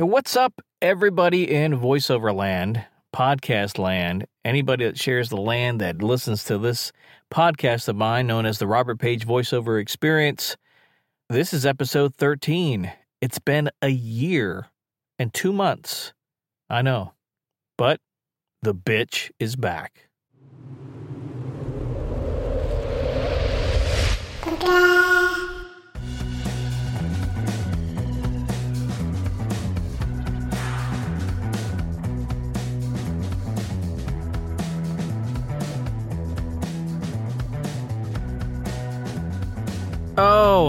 Hey, what's up, everybody in voiceover land, podcast land, anybody that shares the land that listens to this podcast of mine known as the Robert Page Voiceover Experience? This is episode 13. It's been a year and two months. I know, but the bitch is back.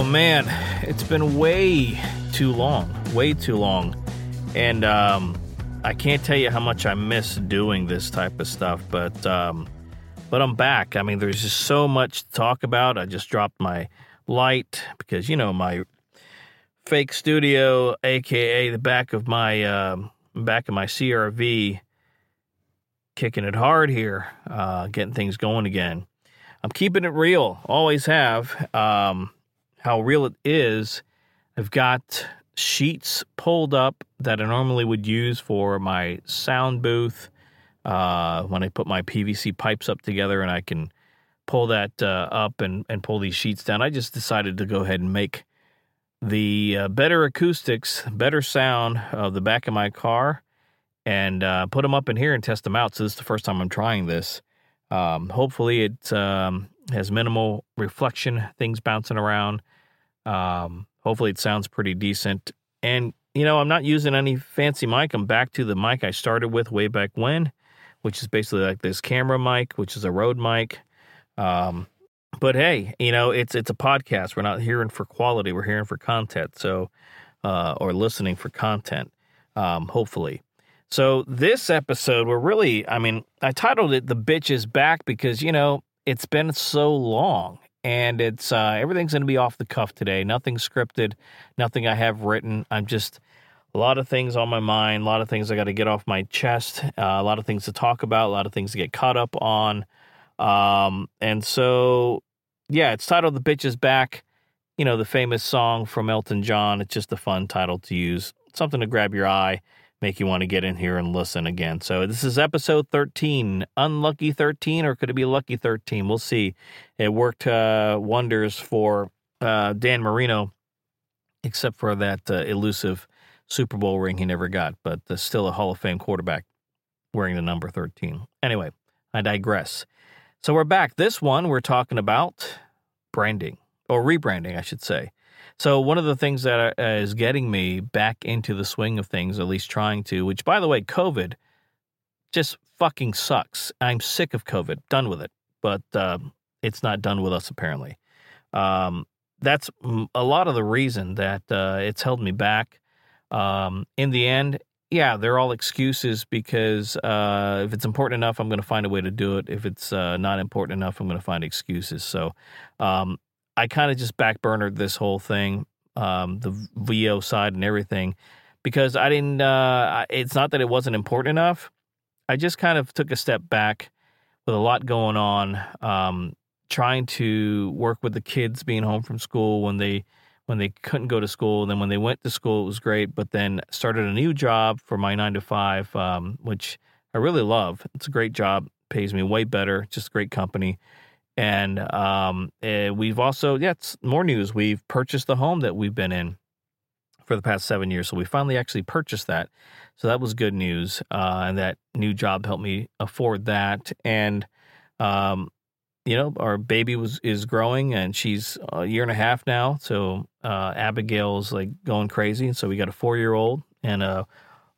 Oh man, it's been way too long, way too long. And um, I can't tell you how much I miss doing this type of stuff, but um, but I'm back. I mean, there's just so much to talk about. I just dropped my light because you know my fake studio, aka the back of my uh, back of my CRV, kicking it hard here, uh, getting things going again. I'm keeping it real, always have. Um, how real it is, I've got sheets pulled up that I normally would use for my sound booth uh, when I put my PVC pipes up together and I can pull that uh, up and, and pull these sheets down. I just decided to go ahead and make the uh, better acoustics, better sound of the back of my car and uh, put them up in here and test them out. So this is the first time I'm trying this. Um, hopefully it um, has minimal reflection, things bouncing around. Um, hopefully it sounds pretty decent. And, you know, I'm not using any fancy mic. I'm back to the mic I started with way back when, which is basically like this camera mic, which is a Rode mic. Um, but hey, you know, it's it's a podcast. We're not hearing for quality. We're hearing for content. So, uh, or listening for content. Um, hopefully. So this episode, we're really, I mean, I titled it "The Bitch Is Back" because you know it's been so long, and it's uh, everything's going to be off the cuff today. Nothing scripted, nothing I have written. I'm just a lot of things on my mind, a lot of things I got to get off my chest, uh, a lot of things to talk about, a lot of things to get caught up on. Um, and so, yeah, it's titled "The Bitch Is Back." You know, the famous song from Elton John. It's just a fun title to use, something to grab your eye make you want to get in here and listen again. So this is episode 13, unlucky 13, or could it be lucky 13? We'll see. It worked uh, wonders for uh, Dan Marino, except for that uh, elusive Super Bowl ring he never got, but still a Hall of Fame quarterback wearing the number 13. Anyway, I digress. So we're back. This one we're talking about branding or rebranding, I should say. So one of the things that uh, getting me back into the swing of things, at least trying to, which by the way, COVID just fucking sucks. I'm sick of COVID, done with it, but uh, it's not done with us apparently. Um, that's a lot of the reason that uh, it's held me back. Um, in the end, yeah, they're all excuses because uh, if it's important enough, I'm going to find a way to do it. If it's uh, not important enough, I'm going to find excuses. So um, I kind of just backburnered this whole thing, um, the VO side and everything, because I didn't. Uh, it's not that it wasn't important enough. I just kind of took a step back with a lot going on, um, trying to work with the kids being home from school when they when they couldn't go to school. And then when they went to school, it was great. But then started a new job for my nine to five, um, which I really love. It's a great job, pays me way better. Just a great company. And um, uh, we've also, yeah, more news. We've purchased the home that we've been in for the past seven years. So we finally actually purchased that. So that was good news. Uh, and that new job helped me afford that. And, um, you know, our baby was is growing and she's a year and a half now. So uh, Abigail's like going crazy. And so we got a four year old and a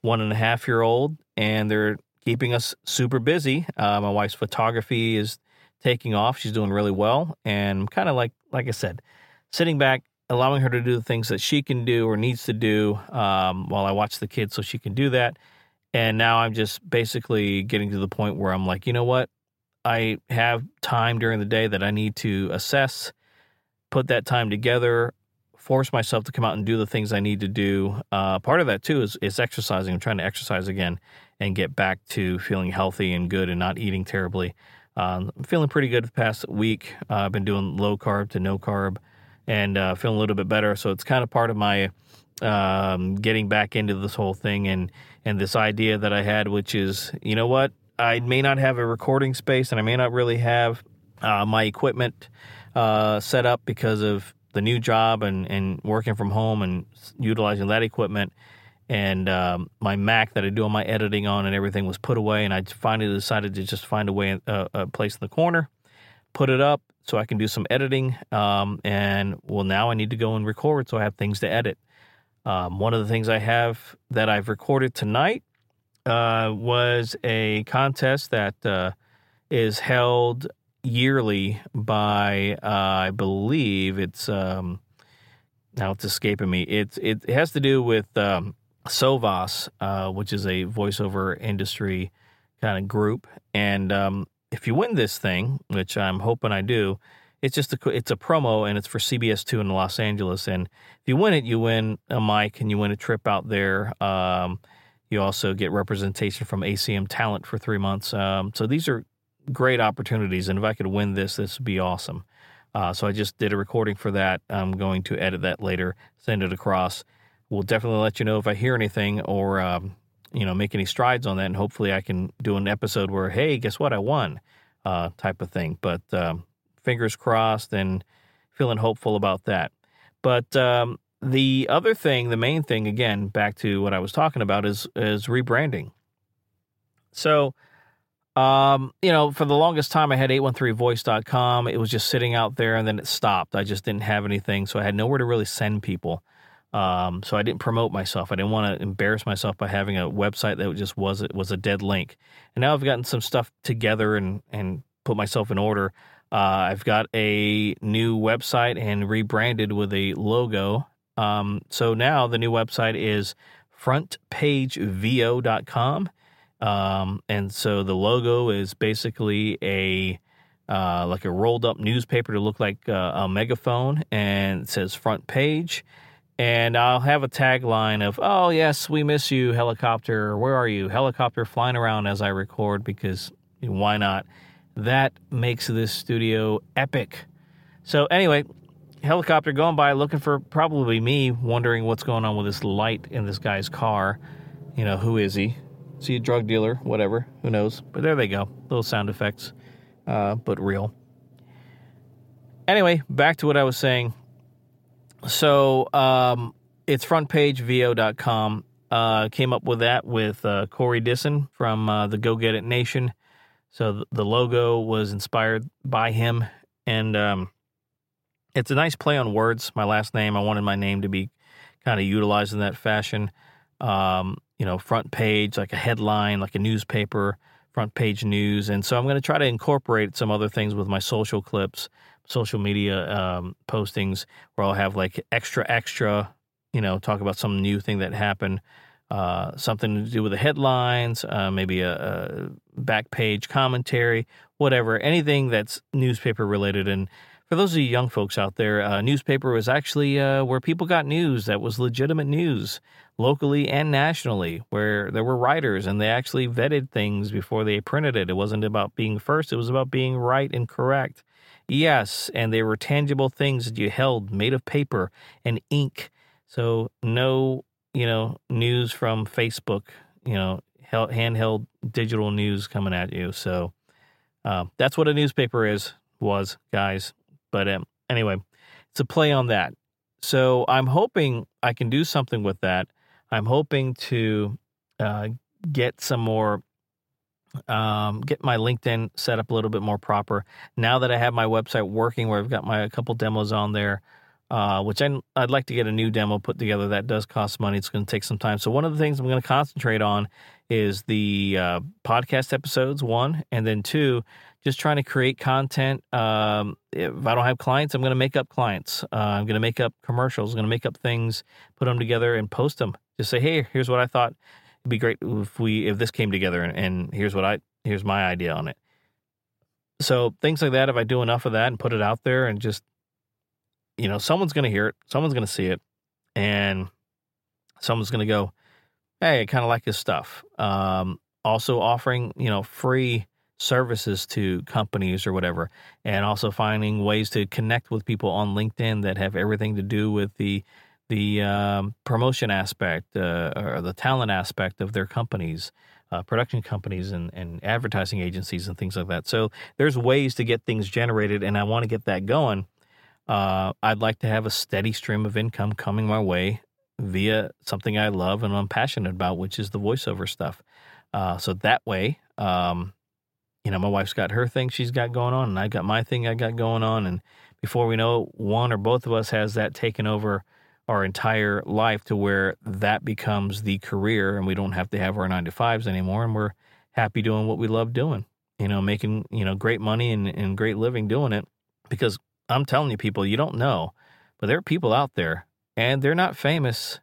one and a half year old, and they're keeping us super busy. Uh, my wife's photography is taking off. She's doing really well, and kind of like like I said, sitting back, allowing her to do the things that she can do or needs to do um, while I watch the kids, so she can do that. And now I'm just basically getting to the point where I'm like, you know what? I have time during the day that I need to assess, put that time together, force myself to come out and do the things I need to do. Uh, part of that too is, is exercising. I'm trying to exercise again and get back to feeling healthy and good and not eating terribly. Um, I'm feeling pretty good the past week. Uh, I've been doing low carb to no carb and uh, feeling a little bit better. So it's kind of part of my um, getting back into this whole thing and and this idea that I had, which is, you know what, I may not have a recording space and I may not really have uh, my equipment uh, set up because of the new job and, and working from home and utilizing that equipment. And um, my Mac that I do all my editing on and everything was put away. And I finally decided to just find a way, uh, a place in the corner, put it up so I can do some editing. Um, and well, now I need to go and record so I have things to edit. Um, one of the things I have that I've recorded tonight uh, was a contest that uh, is held yearly by uh, I believe it's um, now it's escaping me. It it has to do with um, SOVAS, uh, which is a voiceover industry kind of group, and um, if you win this thing, which I'm hoping I do, it's just a it's a promo and it's for CBS two in Los Angeles. And if you win it, you win a mic and you win a trip out there. Um, you also get representation from ACM Talent for three months. Um, so these are great opportunities. And if I could win this, this would be awesome. Uh, so I just did a recording for that. I'm going to edit that later, send it across. We'll definitely let you know if I hear anything or um, you know make any strides on that, and hopefully I can do an episode where hey, guess what, I won, uh, type of thing. But um, fingers crossed, and feeling hopeful about that. But um, the other thing, the main thing, again, back to what I was talking about, is is rebranding. So um, you know, for the longest time, I had 813voice.com. It was just sitting out there and then it stopped. I just didn't have anything. So I had nowhere to really send people. Um, so I didn't promote myself. I didn't want to embarrass myself by having a website that just was it was a dead link. And now I've gotten some stuff together and and put myself in order. Uh, I've got a new website and rebranded with a logo. Um, so now the new website is frontpagevo.com. Um, and so the logo is basically a uh, like a rolled up newspaper to look like uh, a megaphone, and says front page. And I'll have a tagline of, "Oh yes, we miss you, helicopter. Where are you, helicopter flying around as I record?" Because why not? That makes this studio epic. So anyway, helicopter going by looking for probably me, wondering what's going on with this light in this guy's car. You know, who is he? see a drug dealer, whatever, who knows. But there they go, little sound effects, uh, but real. Anyway, back to what I was saying. So um, it's frontpagevo.com. Uh, came up with that with uh, Corey Disson from uh, the Go Get It Nation. So the logo was inspired by him, and um, it's a nice play on words. My last name, I wanted my name to be kind of utilized in that fashion. Um, you know, front page, like a headline, like a newspaper, front page news. And so I'm going to try to incorporate some other things with my social clips, social media um, postings, where I'll have like extra, extra, you know, talk about some new thing that happened, uh, something to do with the headlines, uh, maybe a, a back page commentary, whatever, anything that's newspaper related. And for those of you young folks out there, uh, newspaper was actually uh, where people got news that was legitimate news locally and nationally, where there were writers and they actually vetted things before they printed it. It wasn't about being first, it was about being right and correct. Yes, and they were tangible things that you held made of paper and ink. So, no, you know, news from Facebook, you know, handheld digital news coming at you. So, uh, that's what a newspaper is, was, guys. But um, anyway, it's a play on that. So I'm hoping I can do something with that I'm hoping to uh, get some more, um, get my LinkedIn set up a little bit more proper. Now that I have my website working, where I've got my a couple demos on there, uh, which I, I'd like to get a new demo put together. That does cost money. It's going to take some time. So one of the things I'm going to concentrate on is the uh, podcast episodes. One, and then two, just trying to create content. Um, if I don't have clients, I'm going to make up clients. Uh, I'm going to make up commercials. I'm going to make up things, put them together, and post them. Just say, hey, here's what I thought. It'd be great if we if this came together, and, and here's what I here's my idea on it. So things like that. If I do enough of that and put it out there, and just you know, someone's to hear it, someone's to see it, and someone's to go, hey, I kind of like his stuff. Um, also offering you know free services to companies or whatever, and also finding ways to connect with people on LinkedIn that have everything to do with the the um, promotion aspect uh, or the talent aspect of their companies, uh, production companies, and, and advertising agencies and things like that. So there's ways to get things generated, and I want to get that going. Uh, I'd like to have a steady stream of income coming my way via something I love and I'm passionate about, which is the voiceover stuff. Uh, so that way, um, you know, my wife's got her thing she's got going on, and I got my thing I got going on, and before we know, it, one or both of us has that taken over our entire life to where that becomes the career, and we don't have to have our nine to fives anymore, and we're happy doing what we love doing. You know, making you know great money and, and great living doing it. Because I'm telling you, people, you don't know, but there are people out there, and they're not famous.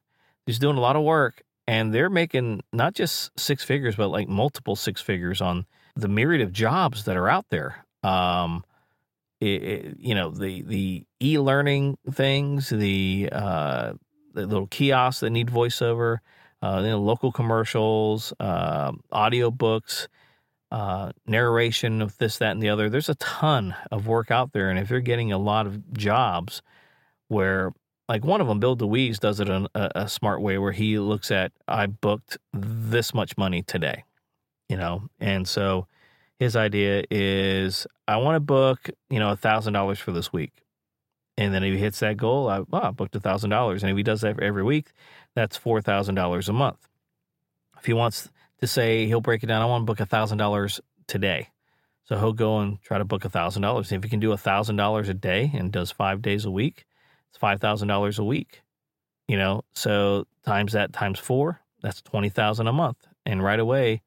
Just doing a lot of work, and they're making not just six figures, but like multiple six figures on the myriad of jobs that are out there. Um, it, you know, the the e learning things, the uh, the little kiosks that need voiceover, uh, know, local commercials, uh, audio books, uh, narration of this, that, and the other. There's a ton of work out there, and if you're getting a lot of jobs where like one of them, Bill DeWees does it in a, a, smart way where he looks at I booked this much money today, you know, and so his idea is I want to book you know a thousand dollars for this week, and then if he hits that goal, I, booked a thousand dollars, and if he does that every week, that's four thousand dollars a month. If he wants to say he'll break it down, I want to book a thousand dollars today. So he'll go and try to book a thousand dollars. If he can do a thousand dollars a day and does five days a week, it's five thousand dollars a week. You know, so times that times four, that's twenty thousand a month. And right away,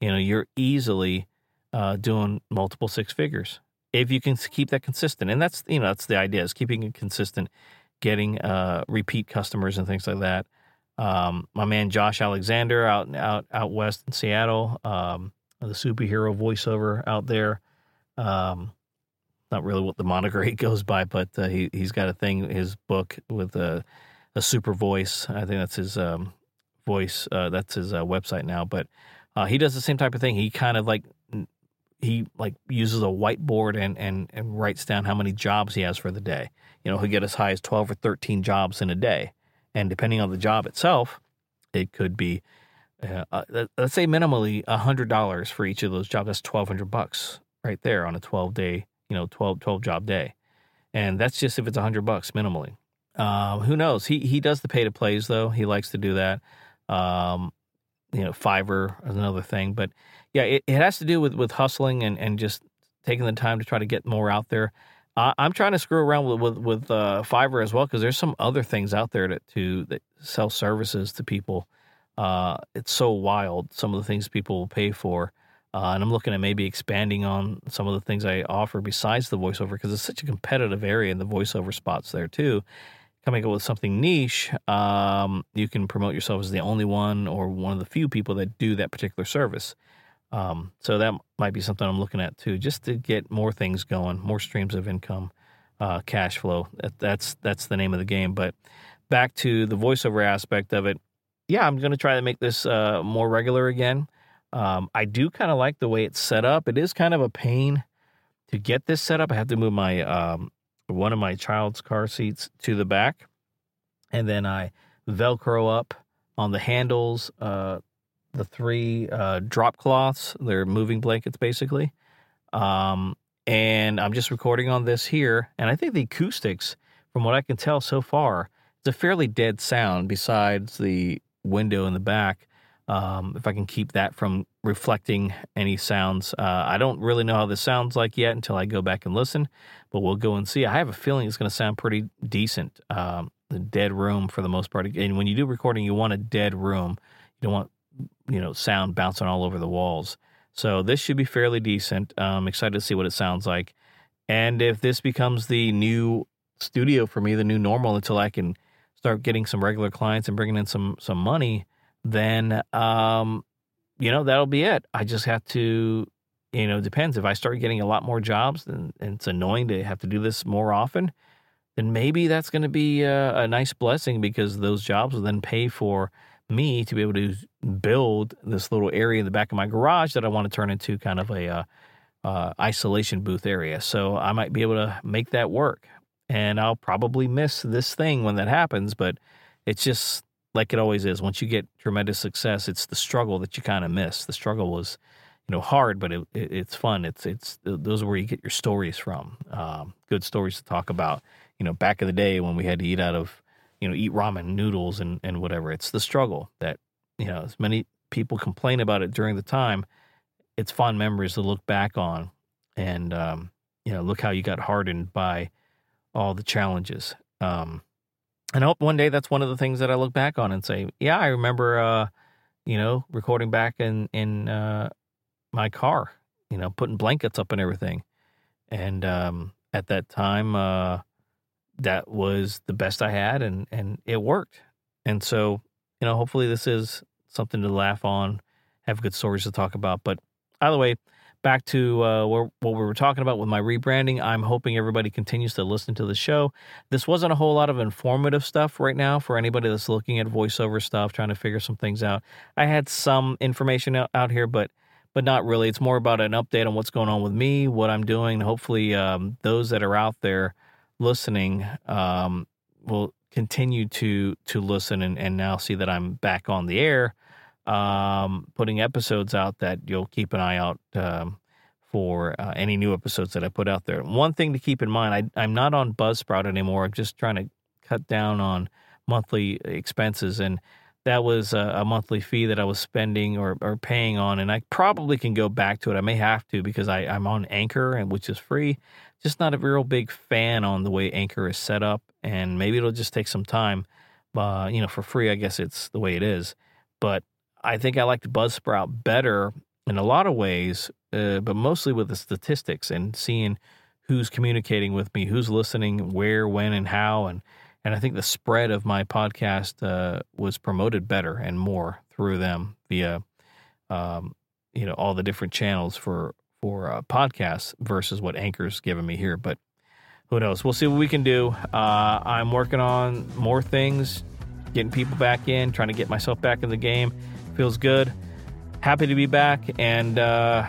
you know, you're easily uh, doing multiple six figures if you can keep that consistent. And that's you know that's the idea is keeping it consistent, getting uh, repeat customers and things like that. Um, my man Josh Alexander out out out west in Seattle, um, the superhero voiceover out there. Um, not really what the moniker he goes by, but uh, he he's got a thing his book with a a super voice. I think that's his um, voice. Uh, that's his uh, website now. But uh, he does the same type of thing. He kind of like he like uses a whiteboard and and and writes down how many jobs he has for the day. You know, he'll get as high as twelve or thirteen jobs in a day, and depending on the job itself, it could be. Uh, uh, let's say minimally a hundred dollars for each of those jobs. That's twelve hundred bucks right there on a twelve day you know 12, 12 job day, and that's just if it's a hundred bucks minimally. Um, who knows? He he does the pay to plays though. He likes to do that. Um, you know, Fiverr is another thing, but yeah, it, it has to do with with hustling and and just taking the time to try to get more out there. I'm trying to screw around with with, with uh, Fiverr as well because there's some other things out there that to that sell services to people. Uh, it's so wild some of the things people will pay for. Uh, and I'm looking at maybe expanding on some of the things I offer besides the voiceover because it's such a competitive area and the voiceover spots there too. Coming up with something niche, um, you can promote yourself as the only one or one of the few people that do that particular service. Um, so that might be something I'm looking at too, just to get more things going, more streams of income, uh, cash flow. That, that's that's the name of the game. But back to the voiceover aspect of it, yeah, I'm going to try to make this uh, more regular again. Um, I do kind of like the way it's set up. It is kind of a pain to get this set up. I have to move my um, one of my child's car seats to the back, and then I Velcro up on the handles uh, the three uh, drop cloths. They're moving blankets, basically. Um, and I'm just recording on this here, and I think the acoustics, from what I can tell so far, it's a fairly dead sound. Besides the window in the back, um, if I can keep that from reflecting any sounds. Uh, I don't really know how this sounds like yet until I go back and listen, but we'll go and see. I have a feeling it's going to sound pretty decent. Um, the dead room for the most part. And when you do recording, you want a dead room. You don't want you know sound bouncing all over the walls. So this should be fairly decent. I'm excited to see what it sounds like. And if this becomes the new studio for me, the new normal until I can start getting some regular clients and bringing in some some money, then um, you know that'll be it. I just have to, you know, depends. If I start getting a lot more jobs, then and it's annoying to have to do this more often. Then maybe that's going to be a, a nice blessing because those jobs will then pay for me to be able to build this little area in the back of my garage that I want to turn into kind of a uh, uh, isolation booth area. So I might be able to make that work. and I'll probably miss this thing when that happens. But it's just like it always is. Once you get tremendous success, it's the struggle that you kind of miss. The struggle was, you know, hard, but it, it, it's fun. It's it's those are where you get your stories from. Um, good stories to talk about. You know, back in the day when we had to eat out of, you know, eat ramen noodles and and whatever. It's the struggle that you know as many people complain about it during the time. It's fond memories to look back on, and um, you know, look how you got hardened by all the challenges. Um, and I hope one day that's one of the things that I look back on and say, yeah, I remember, uh, you know, recording back in in uh, my car, you know, putting blankets up and everything, and um, at that time, uh, that was the best I had, and and it worked. And so, you know, hopefully this is something to laugh on, have good stories to talk about. But either way, back to uh, what we were talking about with my rebranding. I'm hoping everybody continues to listen to the show. This wasn't a whole lot of informative stuff right now for anybody that's looking at voiceover stuff, trying to figure some things out. I had some information out, out here, but but not really. It's more about an update on what's going on with me, what I'm doing. Hopefully, um, those that are out there listening um, will continue to to listen and, and now see that I'm back on the air um, putting episodes out that you'll keep an eye out um, for uh, any new episodes that I put out there. One thing to keep in mind, I, I'm not on Buzzsprout anymore. I'm just trying to cut down on monthly expenses, and that was a, a monthly fee that I was spending or, or, paying on, and I probably can go back to it. I may have to because I, I'm on Anchor, and which is free. Just not a real big fan on the way Anchor is set up, and maybe it'll just take some time. Uh, you know, for free, I guess it's the way it is. But I think I liked Buzzsprout better in a lot of ways, uh, but mostly with the statistics and seeing who's communicating with me, who's listening, where, when, and how, and and I think the spread of my podcast uh, was promoted better and more through them via, um, you know, all the different channels for for uh, podcasts versus what Anchor's given me here. But who knows? We'll see what we can do. Uh, I'm working on more things, getting people back in, trying to get myself back in the game. Feels good. Happy to be back and uh,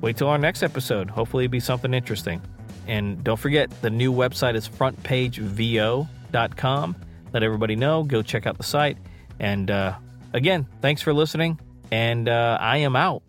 wait till our next episode. Hopefully, it'll be something interesting. And don't forget, the new website is frontpagevo.com. Let everybody know. Go check out the site. And uh, again, thanks for listening. And uh, I am out.